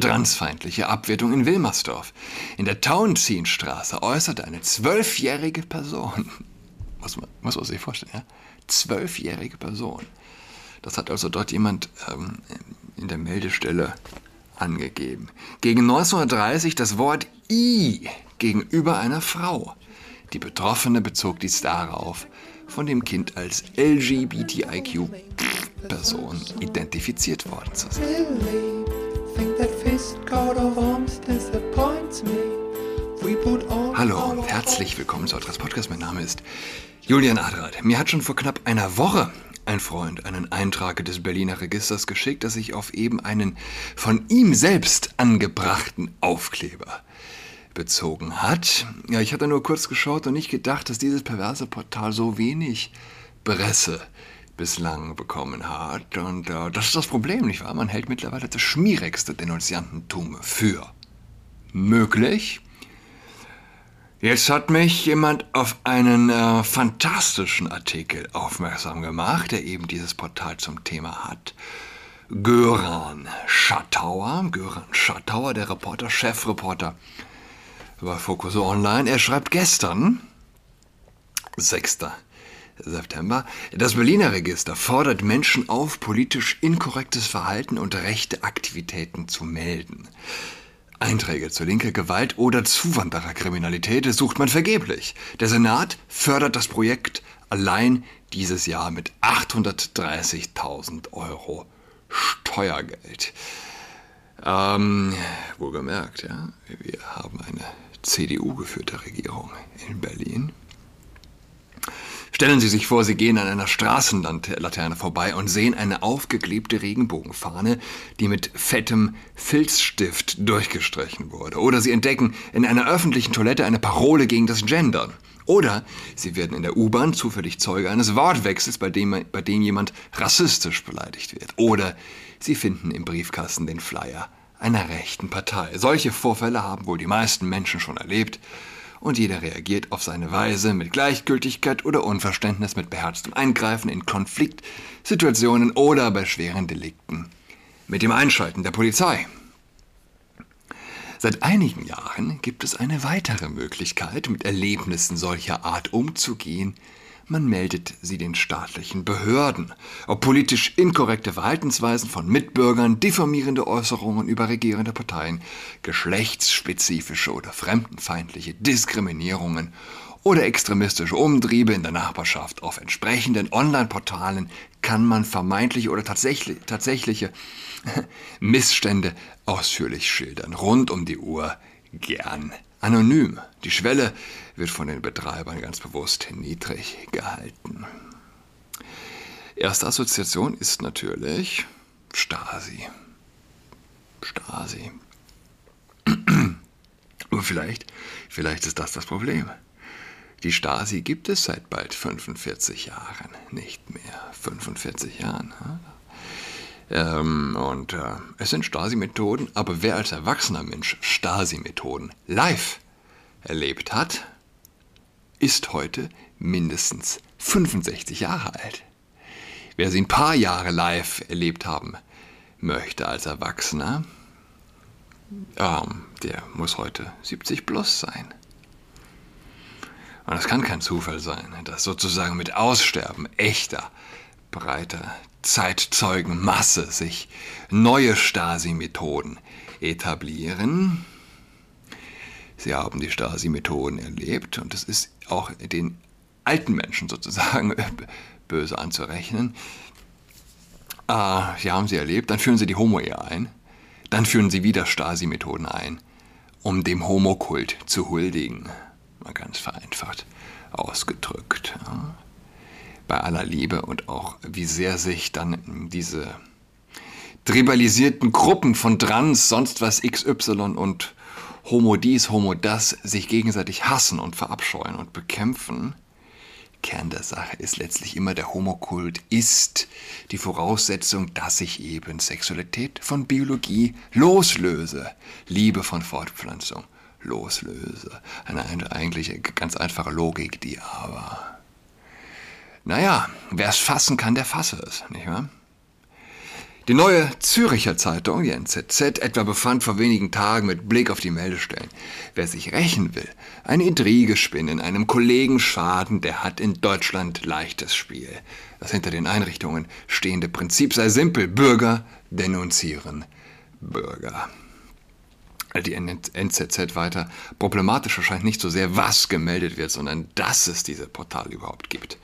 Transfeindliche Abwertung in Wilmersdorf. In der Tauentzienstraße äußerte eine zwölfjährige Person, muss man, muss man sich vorstellen, ja? Zwölfjährige Person. Das hat also dort jemand ähm, in der Meldestelle angegeben. Gegen 1930 das Wort I gegenüber einer Frau. Die Betroffene bezog dies darauf, von dem Kind als LGBTIQ-Person identifiziert worden zu sein. Hallo und herzlich willkommen zu Atras Podcast. Mein Name ist Julian Adrath. Mir hat schon vor knapp einer Woche ein Freund einen Eintrag des Berliner Registers geschickt, dass ich auf eben einen von ihm selbst angebrachten Aufkleber bezogen hat. Ja, ich hatte nur kurz geschaut und nicht gedacht, dass dieses perverse Portal so wenig Presse bislang bekommen hat. Und äh, das ist das Problem, nicht wahr? Man hält mittlerweile das schmierigste Denunziantentum für möglich. Jetzt hat mich jemand auf einen äh, fantastischen Artikel aufmerksam gemacht, der eben dieses Portal zum Thema hat. Göran Schattauer, Göran Schattauer, der Reporter, Chefreporter bei Focus Online. Er schreibt gestern, 6. September, das Berliner Register fordert Menschen auf, politisch inkorrektes Verhalten und rechte Aktivitäten zu melden. Einträge zur linker Gewalt oder Zuwandererkriminalität sucht man vergeblich. Der Senat fördert das Projekt allein dieses Jahr mit 830.000 Euro Steuergeld. Ähm, wohlgemerkt, ja, wir haben eine CDU-geführte Regierung in Berlin. Stellen Sie sich vor, Sie gehen an einer Straßenlaterne vorbei und sehen eine aufgeklebte Regenbogenfahne, die mit fettem Filzstift durchgestrichen wurde. Oder Sie entdecken in einer öffentlichen Toilette eine Parole gegen das Gendern. Oder Sie werden in der U-Bahn zufällig Zeuge eines Wortwechsels, bei dem, bei dem jemand rassistisch beleidigt wird. Oder Sie finden im Briefkasten den Flyer einer rechten Partei. Solche Vorfälle haben wohl die meisten Menschen schon erlebt und jeder reagiert auf seine Weise mit Gleichgültigkeit oder Unverständnis, mit beherztem Eingreifen in Konfliktsituationen oder bei schweren Delikten mit dem Einschalten der Polizei. Seit einigen Jahren gibt es eine weitere Möglichkeit, mit Erlebnissen solcher Art umzugehen, man meldet sie den staatlichen Behörden. Ob politisch inkorrekte Verhaltensweisen von Mitbürgern, diffamierende Äußerungen über regierende Parteien, geschlechtsspezifische oder fremdenfeindliche Diskriminierungen oder extremistische Umtriebe in der Nachbarschaft auf entsprechenden Online-Portalen kann man vermeintliche oder tatsächlich, tatsächliche Missstände ausführlich schildern, rund um die Uhr gern anonym. Die Schwelle wird von den Betreibern ganz bewusst niedrig gehalten. Erste Assoziation ist natürlich Stasi. Stasi. Und vielleicht, vielleicht ist das das Problem. Die Stasi gibt es seit bald 45 Jahren, nicht mehr 45 Jahren. Ähm, und äh, es sind Stasi-Methoden, aber wer als erwachsener Mensch Stasi-Methoden live erlebt hat, ist heute mindestens 65 Jahre alt. Wer sie ein paar Jahre live erlebt haben möchte als Erwachsener, ähm, der muss heute 70 plus sein. Und es kann kein Zufall sein, dass sozusagen mit Aussterben echter, breiter Zeitzeugenmasse sich neue Stasi-Methoden etablieren. Sie haben die Stasi-Methoden erlebt und es ist auch den alten Menschen sozusagen böse anzurechnen. Äh, sie haben sie erlebt, dann führen sie die Homo-Ehe ein, dann führen sie wieder Stasi-Methoden ein, um dem Homokult zu huldigen. Mal ganz vereinfacht ausgedrückt. Ja bei aller Liebe und auch wie sehr sich dann diese tribalisierten Gruppen von Trans, sonst was XY und Homo dies, Homo das sich gegenseitig hassen und verabscheuen und bekämpfen. Kern der Sache ist letztlich immer der Homokult ist die Voraussetzung, dass ich eben Sexualität von Biologie loslöse, Liebe von Fortpflanzung loslöse. Eine eigentlich ganz einfache Logik, die aber naja, wer es fassen kann, der fasse es, nicht wahr? Die neue Züricher Zeitung, die NZZ, etwa befand vor wenigen Tagen mit Blick auf die Meldestellen. Wer sich rächen will, eine Intrige spinnen, einem Kollegen schaden, der hat in Deutschland leichtes Spiel. Das hinter den Einrichtungen stehende Prinzip sei simpel. Bürger denunzieren Bürger. Die NZZ weiter. Problematisch erscheint nicht so sehr, was gemeldet wird, sondern dass es diese Portale überhaupt gibt.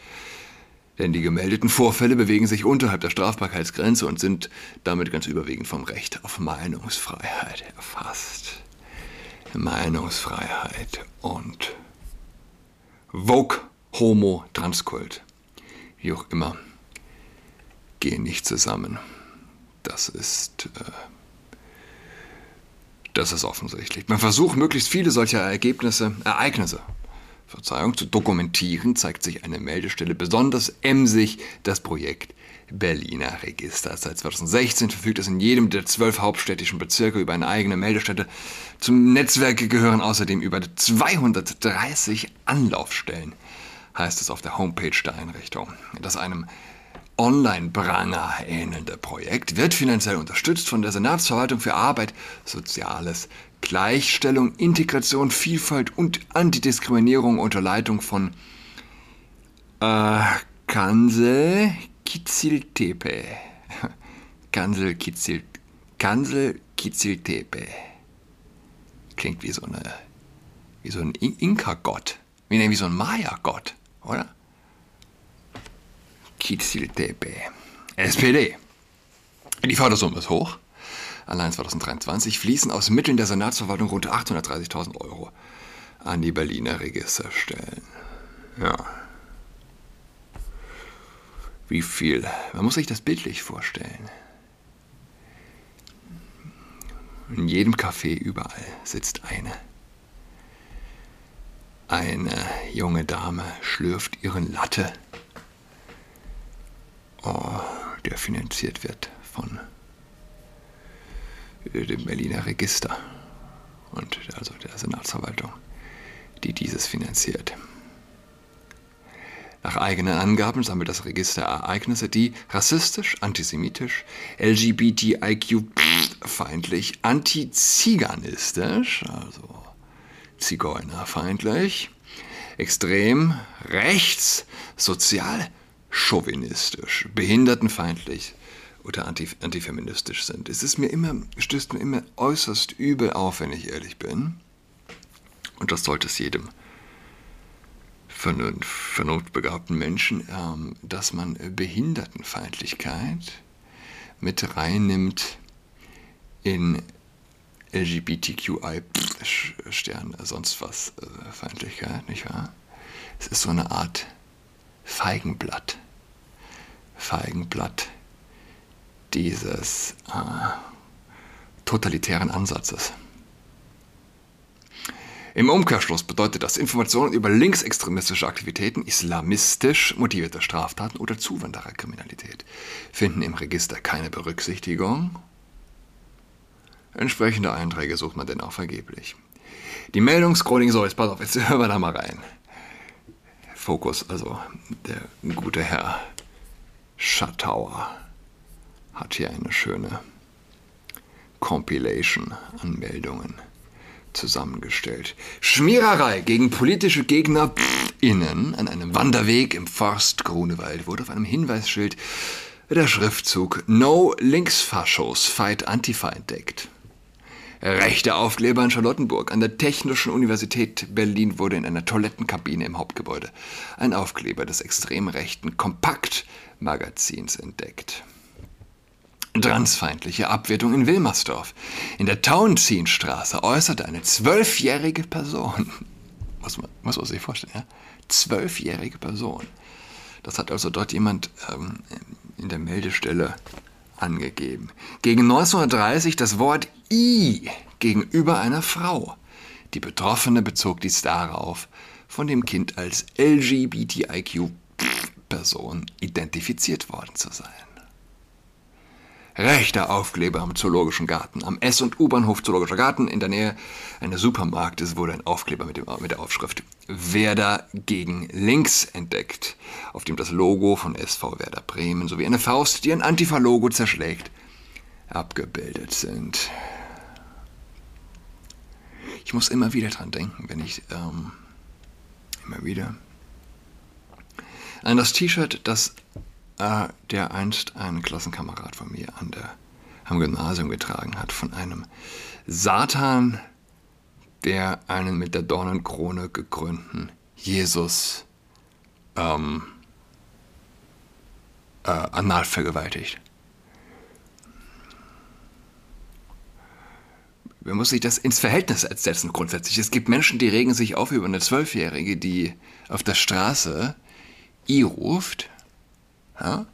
Denn die gemeldeten Vorfälle bewegen sich unterhalb der Strafbarkeitsgrenze und sind damit ganz überwiegend vom Recht auf Meinungsfreiheit erfasst. Meinungsfreiheit und Vogue, Homo, Transkult, wie auch immer, gehen nicht zusammen. Das ist, äh, das ist offensichtlich. Man versucht möglichst viele solcher Ergebnisse, Ereignisse Verzeihung, zu dokumentieren, zeigt sich eine Meldestelle besonders emsig das Projekt Berliner Register. Seit 2016 verfügt es in jedem der zwölf hauptstädtischen Bezirke über eine eigene Meldestelle. Zum Netzwerk gehören außerdem über 230 Anlaufstellen, heißt es auf der Homepage der Einrichtung. Das einem Online-Branger ähnelnde Projekt wird finanziell unterstützt von der Senatsverwaltung für Arbeit, Soziales, Gleichstellung, Integration, Vielfalt und Antidiskriminierung unter Leitung von äh, Kansel Kiziltepe. Kansel Kizil, Kansel Kiziltepe. Klingt wie so eine, wie so ein Inka-Gott. Wie, wie so ein Maya-Gott, oder? Kiziltepe. SPD. Die Fördersumme ist hoch. Allein 2023 fließen aus Mitteln der Senatsverwaltung rund 830.000 Euro an die Berliner Registerstellen. Ja. Wie viel? Man muss sich das bildlich vorstellen. In jedem Café überall sitzt eine. Eine junge Dame schlürft ihren Latte der finanziert wird von dem Berliner Register und also der Senatsverwaltung, die dieses finanziert. Nach eigenen Angaben sammelt das Register Ereignisse, die rassistisch, antisemitisch, LGBTIQ-feindlich, antiziganistisch, also Zigeunerfeindlich, extrem rechts, sozial chauvinistisch, behindertenfeindlich oder antif antifeministisch sind. Es ist mir immer, stößt mir immer äußerst übel auf, wenn ich ehrlich bin. Und das sollte es jedem vernunftbegabten Menschen, ähm, dass man Behindertenfeindlichkeit mit reinnimmt in LGBTQI Stern, sonst was äh, Feindlichkeit, nicht wahr? Es ist so eine Art Feigenblatt. Feigenblatt dieses äh, totalitären Ansatzes. Im Umkehrschluss bedeutet das, Informationen über linksextremistische Aktivitäten, islamistisch motivierte Straftaten oder Zuwandererkriminalität finden im Register keine Berücksichtigung. Entsprechende Einträge sucht man denn auch vergeblich. Die Meldungscrolling, so, jetzt pass auf, jetzt hören wir da mal rein. Fokus, also der gute Herr Schattauer hat hier eine schöne Compilation an Meldungen zusammengestellt. Schmiererei gegen politische Gegner innen an einem Wanderweg im Forst Grunewald wurde auf einem Hinweisschild der Schriftzug No Linksfaschos Fight Antifa entdeckt. Rechte Aufkleber in Charlottenburg. An der Technischen Universität Berlin wurde in einer Toilettenkabine im Hauptgebäude ein Aufkleber des extrem rechten Kompakt-Magazins entdeckt. Transfeindliche Abwertung in Wilmersdorf. In der Tauentzienstraße äußerte eine zwölfjährige Person, muss man, muss man sich vorstellen, ja? zwölfjährige Person. Das hat also dort jemand ähm, in der Meldestelle angegeben. Gegen 1930 das Wort I gegenüber einer Frau. Die Betroffene bezog dies darauf, von dem Kind als LGBTIQ-Person identifiziert worden zu sein. Rechter Aufkleber am Zoologischen Garten. Am S- und U-Bahnhof Zoologischer Garten in der Nähe eines Supermarktes wurde ein Aufkleber mit, dem, mit der Aufschrift Werder gegen links entdeckt, auf dem das Logo von SV Werder Bremen sowie eine Faust, die ein Antifa-Logo zerschlägt, abgebildet sind. Ich muss immer wieder dran denken, wenn ich ähm, immer wieder an das T-Shirt, das äh, der einst ein Klassenkamerad von mir an der, am Gymnasium getragen hat, von einem Satan, der einen mit der Dornenkrone gekrönten Jesus ähm, äh, anal vergewaltigt. Man muss sich das ins Verhältnis setzen grundsätzlich. Es gibt Menschen, die regen sich auf über eine Zwölfjährige, die auf der Straße I ruft. Ja?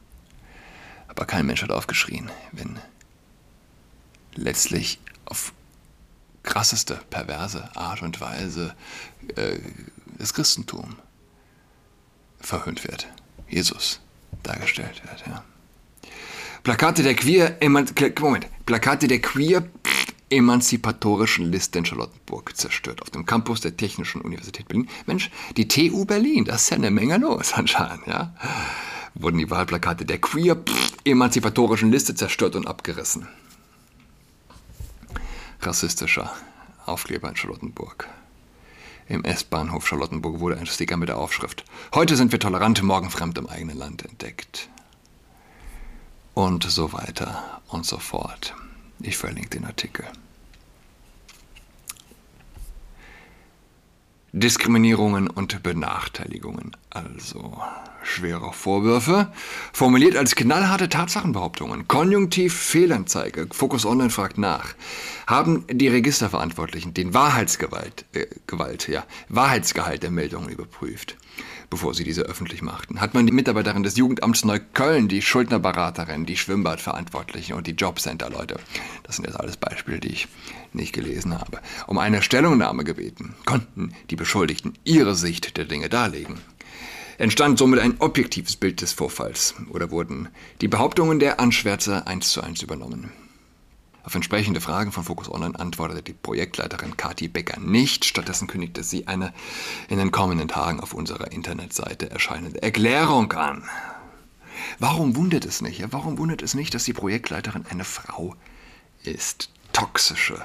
Aber kein Mensch hat aufgeschrien, wenn letztlich auf krasseste, perverse Art und Weise äh, das Christentum verhöhnt wird. Jesus dargestellt wird. Ja. Plakate der Queer, Moment, Plakate der Queer emanzipatorischen Liste in Charlottenburg zerstört. Auf dem Campus der Technischen Universität Berlin. Mensch, die TU Berlin, das ist ja eine Menge los anscheinend, ja. Wurden die Wahlplakate der queer emanzipatorischen Liste zerstört und abgerissen. Rassistischer Aufkleber in Charlottenburg. Im S-Bahnhof Charlottenburg wurde ein Sticker mit der Aufschrift Heute sind wir tolerant, morgen fremd im eigenen Land entdeckt. Und so weiter und so fort. Ich verlinke den Artikel. Diskriminierungen und Benachteiligungen, also schwere Vorwürfe, formuliert als knallharte Tatsachenbehauptungen. Konjunktiv Fehlanzeige, Focus Online fragt nach. Haben die Registerverantwortlichen den Wahrheitsgewalt, äh, Gewalt, ja, Wahrheitsgehalt der Meldungen überprüft? Bevor sie diese öffentlich machten. Hat man die Mitarbeiterin des Jugendamts Neukölln, die Schuldnerberaterin, die Schwimmbadverantwortlichen und die Jobcenter-Leute, das sind jetzt alles Beispiele, die ich nicht gelesen habe, um eine Stellungnahme gebeten, konnten die Beschuldigten ihre Sicht der Dinge darlegen. Entstand somit ein objektives Bild des Vorfalls oder wurden die Behauptungen der Anschwärzer eins zu eins übernommen. Auf entsprechende Fragen von Focus Online antwortete die Projektleiterin Kati Becker nicht. Stattdessen kündigte sie eine in den kommenden Tagen auf unserer Internetseite erscheinende Erklärung an. Warum wundert es nicht? Warum wundert es nicht, dass die Projektleiterin eine Frau ist? Toxische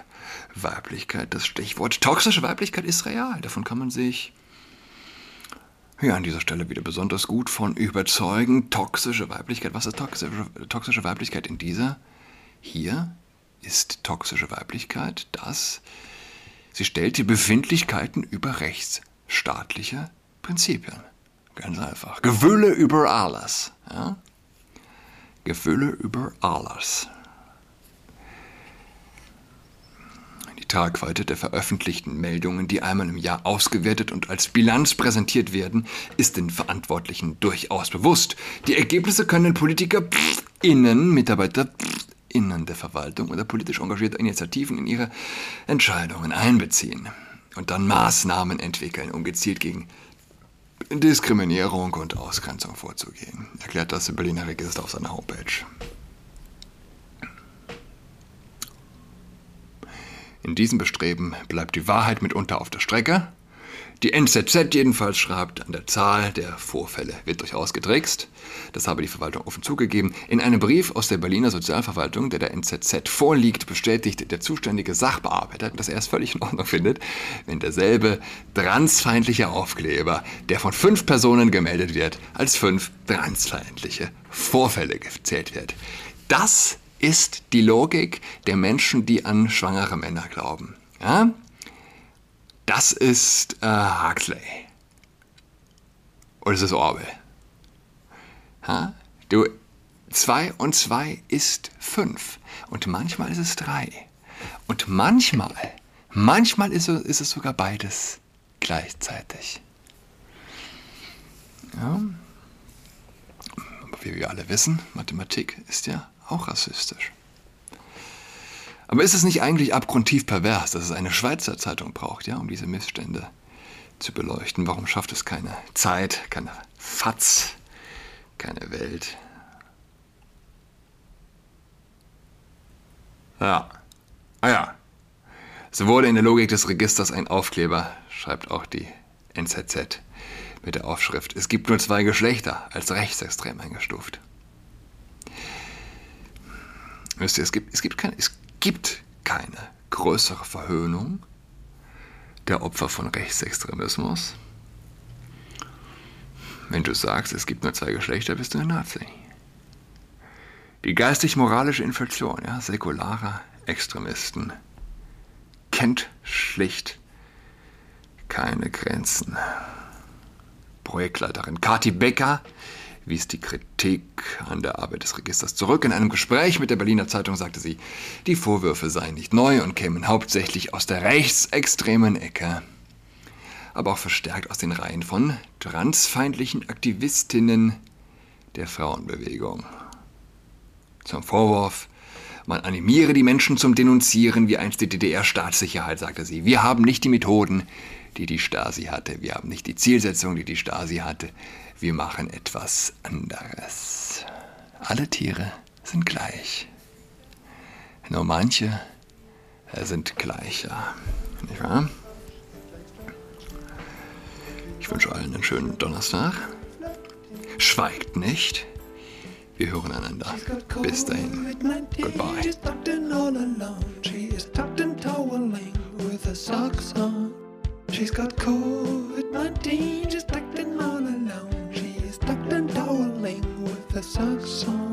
Weiblichkeit, das Stichwort. Toxische Weiblichkeit ist real. Davon kann man sich ja, an dieser Stelle wieder besonders gut von überzeugen. Toxische Weiblichkeit. Was ist toxische, toxische Weiblichkeit in dieser? Hier ist toxische Weiblichkeit das, sie stellt die Befindlichkeiten über rechtsstaatliche Prinzipien. Ganz einfach. Gewülle über alles. Ja? Gewülle über alles. Die Tragweite der veröffentlichten Meldungen, die einmal im Jahr ausgewertet und als Bilanz präsentiert werden, ist den Verantwortlichen durchaus bewusst. Die Ergebnisse können Politiker, innen, Mitarbeiter, Innen der Verwaltung oder politisch engagierte Initiativen in ihre Entscheidungen einbeziehen und dann Maßnahmen entwickeln, um gezielt gegen Diskriminierung und Ausgrenzung vorzugehen, erklärt das Berliner Register auf seiner Homepage. In diesem Bestreben bleibt die Wahrheit mitunter auf der Strecke die NZZ jedenfalls schreibt, an der Zahl der Vorfälle wird durchaus getrickst. Das habe die Verwaltung offen zugegeben. In einem Brief aus der Berliner Sozialverwaltung, der der NZZ vorliegt, bestätigt der zuständige Sachbearbeiter, dass er es völlig in Ordnung findet, wenn derselbe transfeindliche Aufkleber, der von fünf Personen gemeldet wird, als fünf transfeindliche Vorfälle gezählt wird. Das ist die Logik der Menschen, die an schwangere Männer glauben. Ja? Das ist äh, Huxley. Oder ist es Orwell? Ha? Du, 2 und 2 ist 5. Und manchmal ist es 3. Und manchmal, manchmal ist es, ist es sogar beides gleichzeitig. Ja. Aber wie wir alle wissen, Mathematik ist ja auch rassistisch. Aber ist es nicht eigentlich abgrundtief pervers, dass es eine Schweizer Zeitung braucht, ja, um diese Missstände zu beleuchten? Warum schafft es keine Zeit, keine Fatz, keine Welt? Ja. Ah ja. So wurde in der Logik des Registers ein Aufkleber, schreibt auch die NZZ mit der Aufschrift, es gibt nur zwei Geschlechter als rechtsextrem eingestuft. Wisst ihr, es gibt, es gibt, keine, es gibt keine größere Verhöhnung der Opfer von Rechtsextremismus. Wenn du sagst, es gibt nur zwei Geschlechter, bist du ein Nazi. Die geistig-moralische Inflation ja, säkularer Extremisten kennt schlicht keine Grenzen. Projektleiterin Kati Becker wies die Kritik an der Arbeit des Registers zurück. In einem Gespräch mit der Berliner Zeitung sagte sie, die Vorwürfe seien nicht neu und kämen hauptsächlich aus der rechtsextremen Ecke, aber auch verstärkt aus den Reihen von transfeindlichen Aktivistinnen der Frauenbewegung. Zum Vorwurf, man animiere die Menschen zum Denunzieren wie einst die DDR-Staatssicherheit, sagte sie. Wir haben nicht die Methoden, die die Stasi hatte. Wir haben nicht die Zielsetzung, die die Stasi hatte. Wir machen etwas anderes. Alle Tiere sind gleich. Nur manche sind gleicher. Nicht wahr? Ich wünsche allen einen schönen Donnerstag. Schweigt nicht. Wir hören einander. Bis dahin. Goodbye. She's got COVID-19, she's tucked in all alone. She's tucked and toweling with a socks on.